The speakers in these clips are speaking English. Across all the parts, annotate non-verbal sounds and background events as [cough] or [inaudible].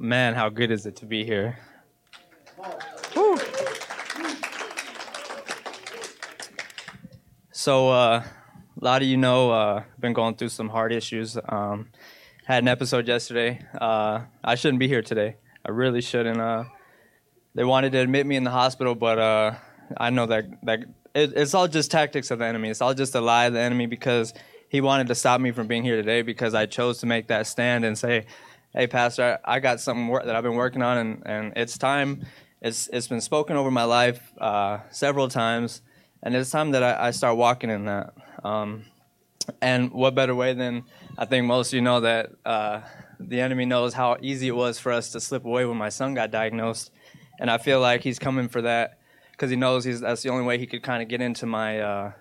Man, how good is it to be here? Whew. So, uh, a lot of you know, uh, I've been going through some hard issues. Um, had an episode yesterday. Uh, I shouldn't be here today. I really shouldn't. Uh, they wanted to admit me in the hospital, but uh, I know that that it, it's all just tactics of the enemy. It's all just a lie of the enemy because he wanted to stop me from being here today because I chose to make that stand and say, "Hey, Pastor, I, I got something wor- that I've been working on, and, and it's time. It's it's been spoken over my life uh, several times, and it's time that I, I start walking in that. Um, and what better way than I think most of you know that uh, the enemy knows how easy it was for us to slip away when my son got diagnosed, and I feel like he's coming for that because he knows he's that's the only way he could kind of get into my uh,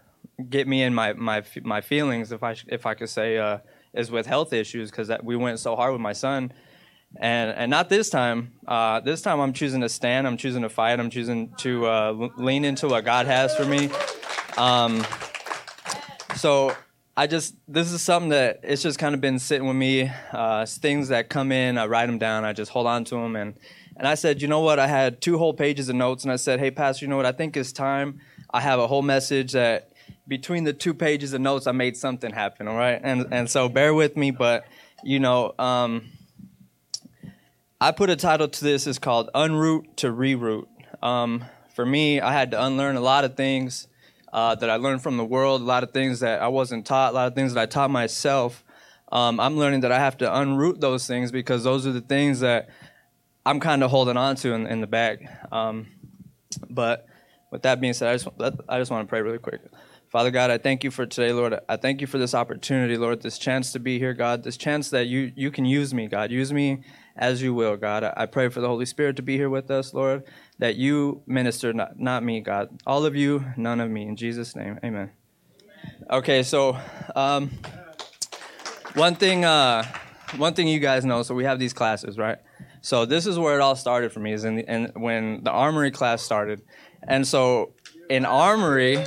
get me in my my my feelings if I if I could say uh, is with health issues because we went so hard with my son. And, and not this time. Uh, this time I'm choosing to stand. I'm choosing to fight. I'm choosing to uh, lean into what God has for me. Um, so I just this is something that it's just kind of been sitting with me. Uh, things that come in, I write them down. I just hold on to them, and and I said, you know what? I had two whole pages of notes, and I said, hey, Pastor, you know what? I think it's time. I have a whole message that between the two pages of notes, I made something happen. All right, and and so bear with me, but you know. Um, I put a title to this. It's called "Unroot to Reroot." Um, for me, I had to unlearn a lot of things uh, that I learned from the world, a lot of things that I wasn't taught, a lot of things that I taught myself. Um, I'm learning that I have to unroot those things because those are the things that I'm kind of holding on to in, in the bag. Um, but with that being said, I just, I just want to pray really quick. Father God, I thank you for today, Lord. I thank you for this opportunity, Lord, this chance to be here, God, this chance that you, you can use me, God. Use me as you will, God. I, pray for the Holy Spirit to be here with us, Lord, that you minister, not, not me, God. All of you, none of me. In Jesus' name, amen. Okay, so um, one thing, uh, one thing you guys know. So we have these classes, right? So this is where it all started for me. Is in, the, in when the armory class started, and so in armory,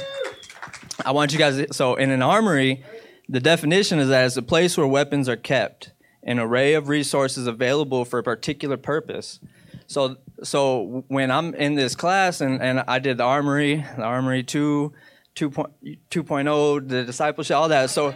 I want you guys. To, so in an armory, the definition is that it's a place where weapons are kept, an array of resources available for a particular purpose. So so when I'm in this class and, and I did the armory, the armory two, 2.0, the discipleship, all that. So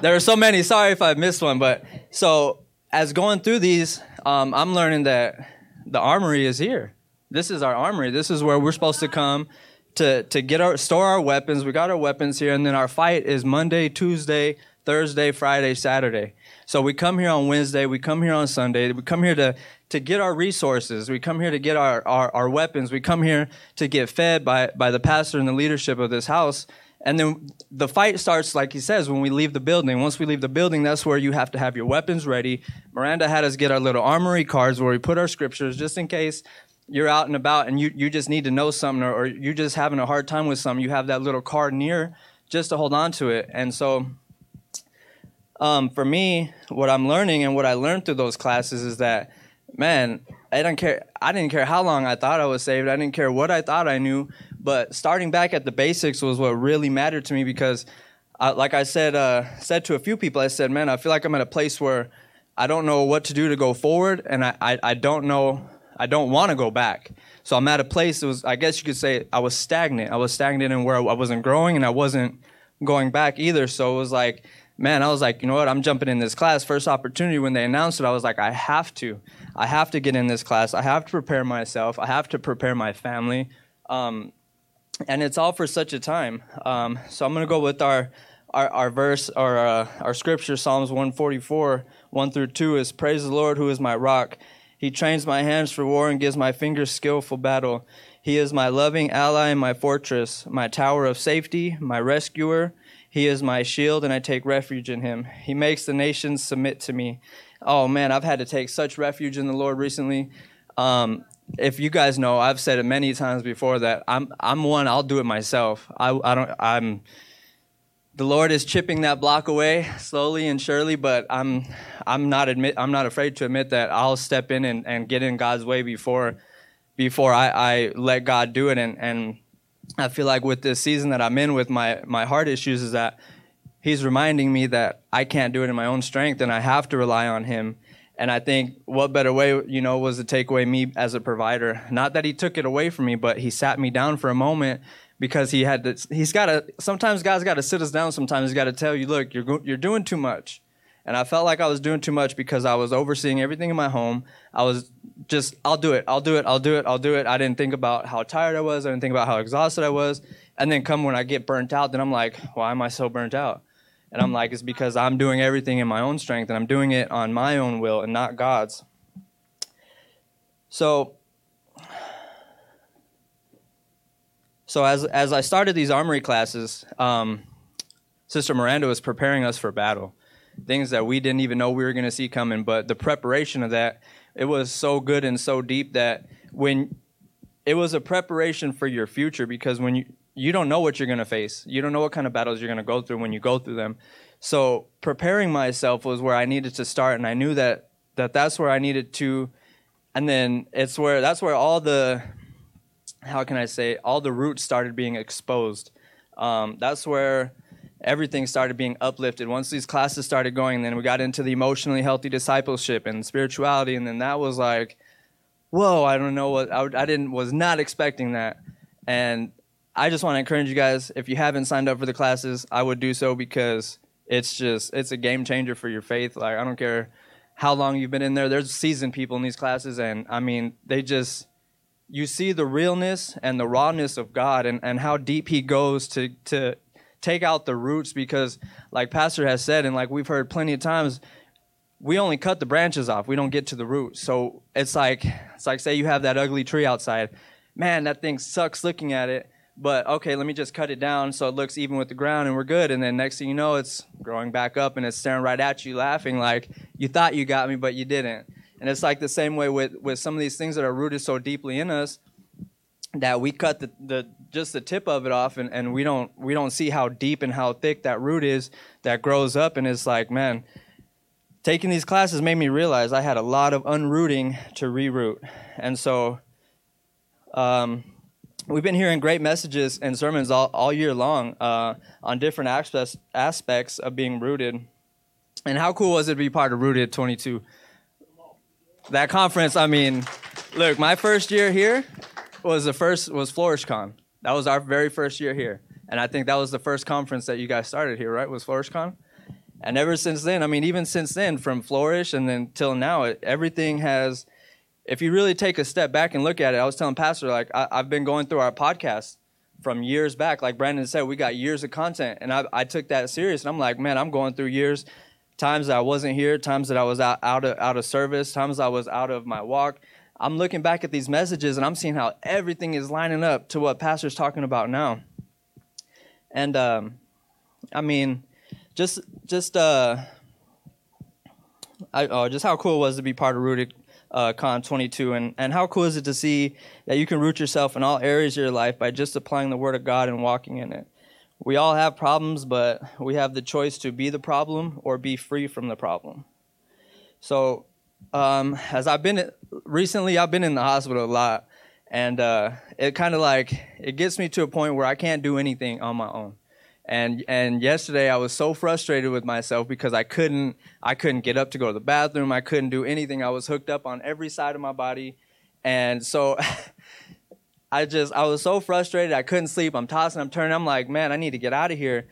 there are so many. Sorry if I missed one, but so as going through these, um, I'm learning that the armory is here. This is our armory. This is where we're supposed to come to to get our store our weapons. We got our weapons here, and then our fight is Monday, Tuesday, Thursday, Friday, Saturday. So we come here on Wednesday, we come here on Sunday, we come here to to get our resources. We come here to get our, our, our weapons. We come here to get fed by, by the pastor and the leadership of this house. And then the fight starts, like he says, when we leave the building. Once we leave the building, that's where you have to have your weapons ready. Miranda had us get our little armory cards where we put our scriptures just in case you're out and about and you, you just need to know something or, or you're just having a hard time with something. You have that little card near just to hold on to it. And so um, for me, what I'm learning and what I learned through those classes is that, man, I didn't care. I didn't care how long I thought I was saved. I didn't care what I thought I knew. But starting back at the basics was what really mattered to me because, uh, like I said, uh, said to a few people, I said, man, I feel like I'm at a place where I don't know what to do to go forward, and I, I, I don't know, I don't want to go back. So I'm at a place. It was, I guess you could say, I was stagnant. I was stagnant in where I wasn't growing, and I wasn't going back either. So it was like man, I was like, you know what? I'm jumping in this class. First opportunity when they announced it, I was like, I have to. I have to get in this class. I have to prepare myself. I have to prepare my family. Um, and it's all for such a time. Um, so I'm going to go with our, our, our verse, or uh, our scripture, Psalms 144, 1 through 2 is Praise the Lord who is my rock He trains my hands for war and gives my fingers skillful battle. He is my loving ally and my fortress, my tower of safety, my rescuer. He is my shield, and I take refuge in him. He makes the nations submit to me. Oh man, I've had to take such refuge in the Lord recently. Um, if you guys know, I've said it many times before that I'm I'm one. I'll do it myself. I I don't. I'm. The Lord is chipping that block away slowly and surely, but I'm I'm not admit I'm not afraid to admit that I'll step in and, and get in God's way before before I, I let God do it. And and I feel like with this season that I'm in with my my heart issues is that He's reminding me that I can't do it in my own strength and I have to rely on Him and I think what better way, you know, was to take away me as a provider. Not that he took it away from me, but he sat me down for a moment because he had to, he's got to, sometimes God's got to sit us down. Sometimes he's got to tell you, look, you're, you're doing too much. And I felt like I was doing too much because I was overseeing everything in my home. I was just, I'll do it, I'll do it, I'll do it, I'll do it. I didn't think about how tired I was. I didn't think about how exhausted I was. And then come when I get burnt out, then I'm like, why am I so burnt out? And I'm like, it's because I'm doing everything in my own strength and I'm doing it on my own will and not God's. So, so as as I started these armory classes, um, Sister Miranda was preparing us for battle, things that we didn't even know we were going to see coming. But the preparation of that, it was so good and so deep that when it was a preparation for your future, because when you you don't know what you're going to face. You don't know what kind of battles you're going to go through when you go through them. So preparing myself was where I needed to start, and I knew that that that's where I needed to. And then it's where that's where all the how can I say all the roots started being exposed. Um, that's where everything started being uplifted. Once these classes started going, then we got into the emotionally healthy discipleship and spirituality, and then that was like, whoa! I don't know what I, I didn't was not expecting that, and I just want to encourage you guys if you haven't signed up for the classes, I would do so because it's just it's a game changer for your faith. Like I don't care how long you've been in there. There's seasoned people in these classes and I mean, they just you see the realness and the rawness of God and, and how deep he goes to to take out the roots because like pastor has said and like we've heard plenty of times we only cut the branches off we don't get to the roots so it's like it's like say you have that ugly tree outside man that thing sucks looking at it but okay, let me just cut it down so it looks even with the ground and we're good. And then next thing you know, it's growing back up and it's staring right at you, laughing like you thought you got me, but you didn't. And it's like the same way with, with some of these things that are rooted so deeply in us that we cut the, the just the tip of it off and, and we don't we don't see how deep and how thick that root is that grows up and it's like, man, taking these classes made me realize I had a lot of unrooting to reroot. And so um, we've been hearing great messages and sermons all, all year long uh, on different aspects aspects of being rooted. And how cool was it to be part of Rooted 22? That conference, I mean, look, my first year here was the first was FlourishCon. That was our very first year here. And I think that was the first conference that you guys started here, right? Was FlourishCon? And ever since then, I mean, even since then, from Flourish and then till now, it, everything has if you really take a step back and look at it, I was telling Pastor, like, I, have been going through our podcast from years back. Like Brandon said, we got years of content. And I, I took that serious. And I'm like, man, I'm going through years, times that I wasn't here, times that I was out, out, of, out of service, times I was out of my walk. I'm looking back at these messages and I'm seeing how everything is lining up to what Pastor's talking about now. And, um, I mean, just, just, uh, I, oh, just how cool it was to be part of Rooted uh, Con 22. And, and how cool is it to see that you can root yourself in all areas of your life by just applying the Word of God and walking in it? We all have problems, but we have the choice to be the problem or be free from the problem. So, um, as I've been recently, I've been in the hospital a lot, and uh, it kind of like it gets me to a point where I can't do anything on my own and and yesterday I was so frustrated with myself because I couldn't I couldn't get up to go to the bathroom. I couldn't do anything. I was hooked up on every side of my body, and so [laughs] I just I was so frustrated. I couldn't sleep. I'm tossing. I'm turning. I'm like, man, I need to get out of here.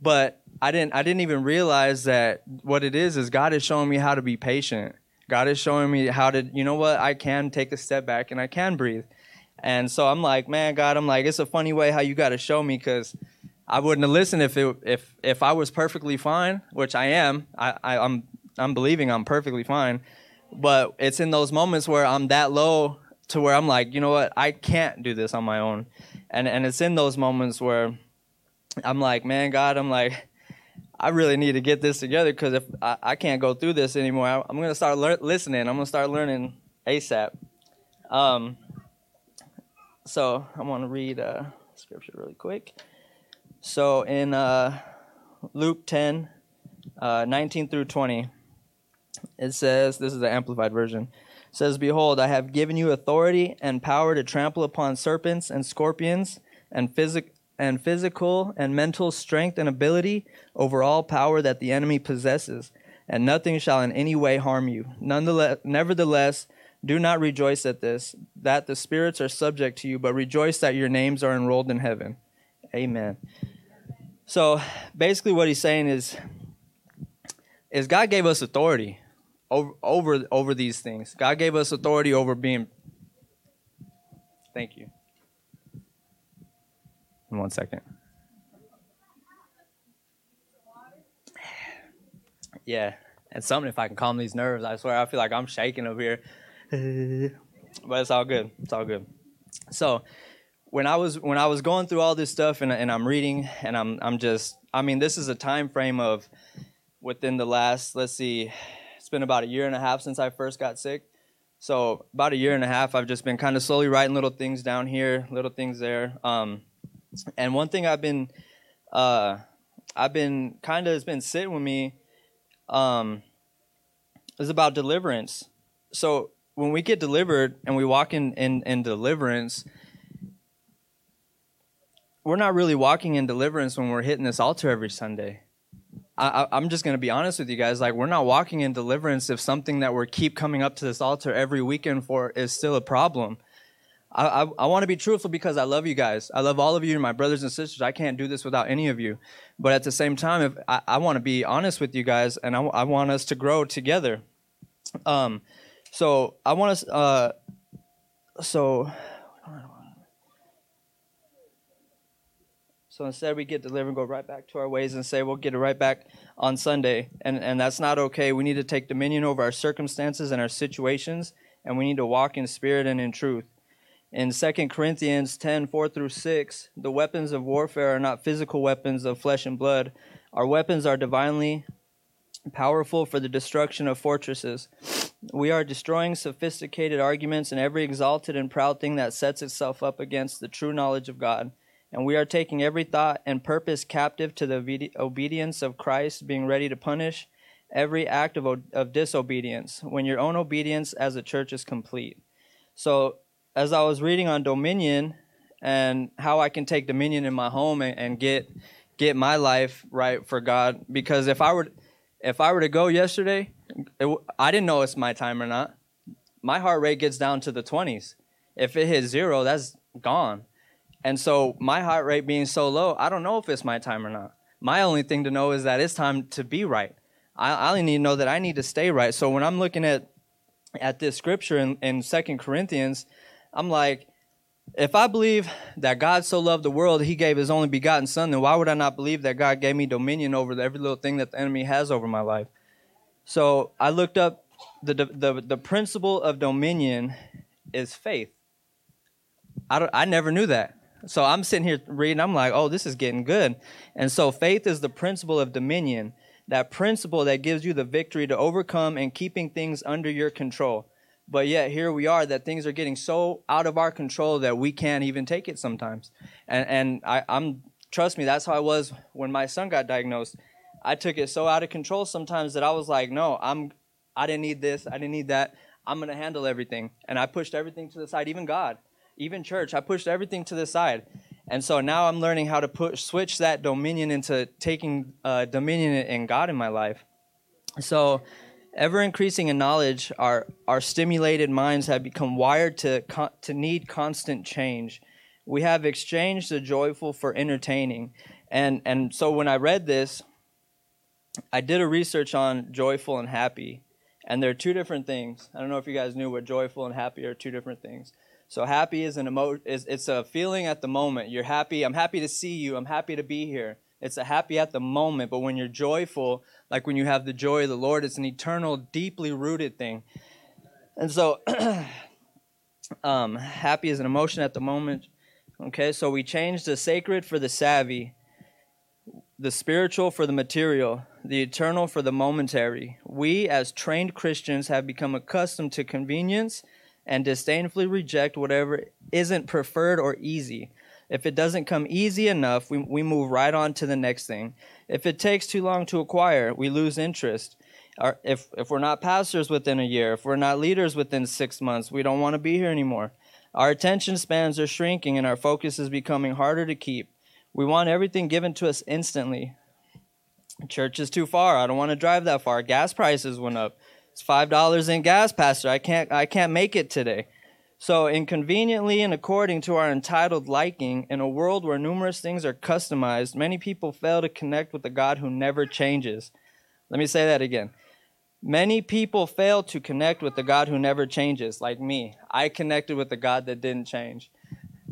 But I didn't I didn't even realize that what it is is God is showing me how to be patient. God is showing me how to you know what I can take a step back and I can breathe. And so I'm like, man, God, I'm like, it's a funny way how you got to show me because I wouldn't have listened if it, if if I was perfectly fine, which I am. I, I I'm, I'm believing I'm perfectly fine, But it's in those moments where I'm that low to where I'm like, you know what, I can't do this on my own. And and it's in those moments where I'm like, man, God, I'm like, [laughs] I really need to get this together because if I, I, can't go through this anymore, I, am gonna start lear- listening. I'm gonna start learning ASAP. Um, so I want to read uh, scripture really quick. So in uh, Luke 10, uh, 19 through 20, it says, this is the Amplified Version, says, Behold, I have given you authority and power to trample upon serpents and scorpions and physic and physical and mental strength and ability over all power that the enemy possesses, and nothing shall in any way harm you. Nonetheless, nevertheless, do not rejoice at this, that the spirits are subject to you, but rejoice that your names are enrolled in heaven. Amen. So basically, what he's saying is, is God gave us authority over over over these things. God gave us authority over being. Thank you. One second. Yeah, and something if I can calm these nerves. I swear, I feel like I'm shaking over here. [laughs] but it's all good. It's all good. So, when I was when I was going through all this stuff and, and I'm reading and I'm I'm just I mean this is a time frame of within the last let's see it's been about a year and a half since I first got sick. So about a year and a half I've just been kind of slowly writing little things down here, little things there. Um, and one thing I've been uh, I've been kind of has been sitting with me um, is about deliverance. So when we get delivered and we walk in, in, in deliverance, we're not really walking in deliverance when we're hitting this altar every Sunday. I, am just going to be honest with you guys. Like, we're not walking in deliverance if something that we keep coming up to this altar every weekend for is still a problem. I, I, I want to be truthful because I love you guys. I love all of you, my brothers and sisters. I can't do this without any of you. But at the same time, if I, I want to be honest with you guys, and I, I want us to grow together. Um, so I want us. Uh, so So instead, we get delivered and go right back to our ways and say, we'll get it right back on Sunday. And, and that's not okay. We need to take dominion over our circumstances and our situations, and we need to walk in spirit and in truth. In 2 Corinthians 10 4 through 6, the weapons of warfare are not physical weapons of flesh and blood. Our weapons are divinely powerful for the destruction of fortresses. We are destroying sophisticated arguments and every exalted and proud thing that sets itself up against the true knowledge of God. And we are taking every thought and purpose captive to the obedience of Christ, being ready to punish every act of, of disobedience when your own obedience as a church is complete. So, as I was reading on dominion and how I can take dominion in my home and, and get get my life right for God, because if I were if I were to go yesterday, it, I didn't know it's my time or not. My heart rate gets down to the 20s. If it hits zero, that's gone. And so my heart rate being so low, I don't know if it's my time or not. My only thing to know is that it's time to be right. I, I only need to know that I need to stay right. So when I'm looking at at this scripture in, in 2 Corinthians, I'm like, if I believe that God so loved the world, he gave his only begotten son, then why would I not believe that God gave me dominion over every little thing that the enemy has over my life? So I looked up the, the, the principle of dominion is faith. I, I never knew that. So I'm sitting here reading, I'm like, oh, this is getting good. And so faith is the principle of dominion, that principle that gives you the victory to overcome and keeping things under your control. But yet here we are that things are getting so out of our control that we can't even take it sometimes. And and I, I'm trust me, that's how I was when my son got diagnosed. I took it so out of control sometimes that I was like, no, I'm I didn't need this, I didn't need that. I'm gonna handle everything. And I pushed everything to the side, even God even church, I pushed everything to the side. And so now I'm learning how to push, switch that dominion into taking uh, dominion in God in my life. So, ever increasing in knowledge, our, our stimulated minds have become wired to, to need constant change. We have exchanged the joyful for entertaining. And, and so when I read this, I did a research on joyful and happy. And they're two different things. I don't know if you guys knew what joyful and happy are two different things. So happy is an emo- is it's a feeling at the moment. You're happy. I'm happy to see you. I'm happy to be here. It's a happy at the moment, but when you're joyful, like when you have the joy of the Lord, it's an eternal, deeply rooted thing. And so, [clears throat] um, happy is an emotion at the moment. Okay, so we change the sacred for the savvy, the spiritual for the material, the eternal for the momentary. We, as trained Christians, have become accustomed to convenience and disdainfully reject whatever isn't preferred or easy. If it doesn't come easy enough, we, we move right on to the next thing. If it takes too long to acquire, we lose interest. Our, if, if we're not pastors within a year, if we're not leaders within six months, we don't want to be here anymore. Our attention spans are shrinking and our focus is becoming harder to keep. We want everything given to us instantly. Church is too far. I don't want to drive that far. Gas prices went up. It's five dollars in gas, Pastor. I can't I can't make it today. So inconveniently and according to our entitled liking, in a world where numerous things are customized, many people fail to connect with the God who never changes. Let me say that again. Many people fail to connect with the God who never changes, like me. I connected with the God that didn't change.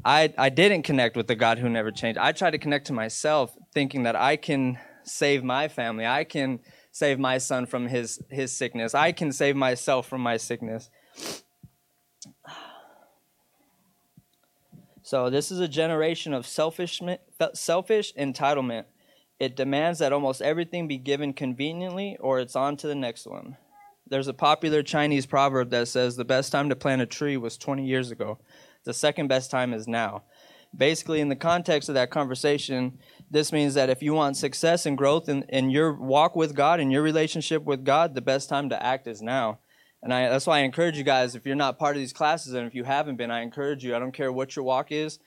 I, I didn't connect with the God who never changed. I tried to connect to myself, thinking that I can save my family. I can save my son from his, his sickness. I can save myself from my sickness. [sighs] So, this is a generation of selfish, selfish entitlement. It demands that almost everything be given conveniently or it's on to the next one. There's a popular Chinese proverb that says the best time to plant a tree was 20 years ago. The second best time is now. Basically, in the context of that conversation, this means that if you want success and growth in, in your walk with God, and your relationship with God, the best time to act is now. And I, that's why I encourage you guys, if you're not part of these classes, and if you haven't been, I encourage you. I don't care what your walk is,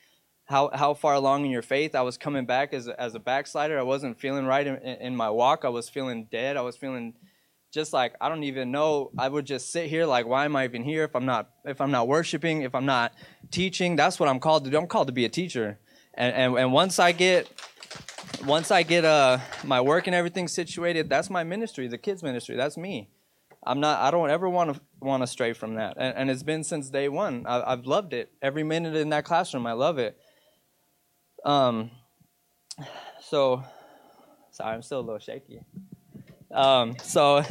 how, how far along in your faith. I was coming back as a, as a backslider. I wasn't feeling right in, in my walk. I was feeling dead. I was feeling just like I don't even know. I would just sit here like, why am I even here if I'm not if I'm not worshiping, if I'm not teaching? That's what I'm called to do. I'm called to be a teacher. And and, and once I get once I get uh my work and everything situated, that's my ministry, the kids ministry. That's me. I'm not. I don't ever want to want to stray from that. And, and it's been since day one. I, I've loved it. Every minute in that classroom, I love it. Um. So, sorry, I'm still a little shaky. Um, so,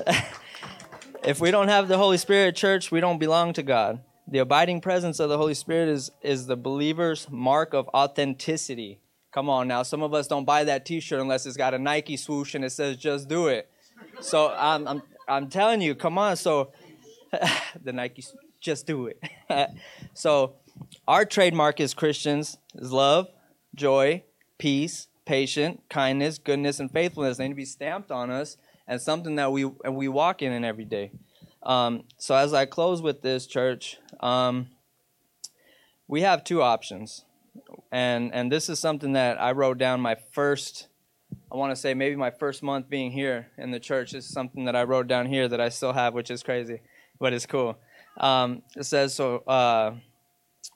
[laughs] if we don't have the Holy Spirit, church, we don't belong to God. The abiding presence of the Holy Spirit is, is the believer's mark of authenticity. Come on now, some of us don't buy that T-shirt unless it's got a Nike swoosh and it says "Just Do It." So I'm I'm I'm telling you, come on. So [laughs] the Nike, just do it. [laughs] so our trademark as Christians is love, joy, peace, patience, kindness, goodness, and faithfulness. They need to be stamped on us and something that we and we walk in in every day. Um, so as I close with this church, um, we have two options, and and this is something that I wrote down my first. I want to say maybe my first month being here in the church is something that I wrote down here that I still have, which is crazy, but it's cool. Um, it says so. Uh,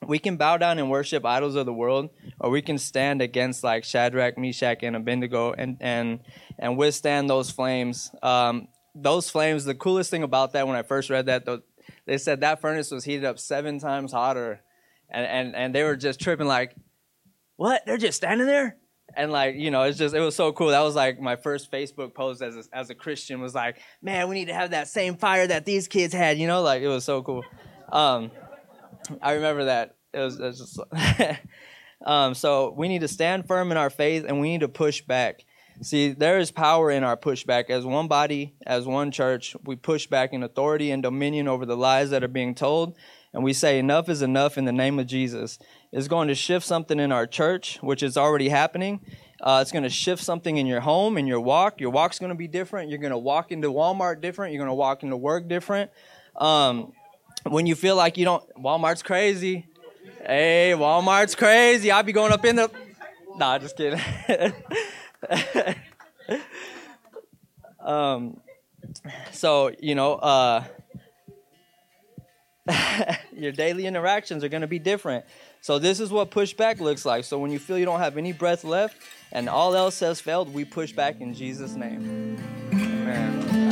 we can bow down and worship idols of the world, or we can stand against like Shadrach, Meshach, and Abednego, and and and withstand those flames. Um, those flames. The coolest thing about that when I first read that, though, they said that furnace was heated up seven times hotter, and and and they were just tripping like, what? They're just standing there. And like you know, it's just it was so cool. That was like my first Facebook post as a, as a Christian was like, man, we need to have that same fire that these kids had. You know, like it was so cool. Um, I remember that. It was, it was just. [laughs] um, so we need to stand firm in our faith, and we need to push back. See, there is power in our pushback. As one body, as one church, we push back in authority and dominion over the lies that are being told, and we say enough is enough in the name of Jesus. It's going to shift something in our church, which is already happening. Uh, it's going to shift something in your home, in your walk. Your walk's going to be different. You're going to walk into Walmart different. You're going to walk into work different. Um, when you feel like you don't, Walmart's crazy. Hey, Walmart's crazy. I'll be going up in the. Nah, just kidding. [laughs] um, so you know, uh, [laughs] your daily interactions are going to be different. So this is what pushback looks like. So when you feel you don't have any breath left and all else has failed, we push back in Jesus' name. Amen.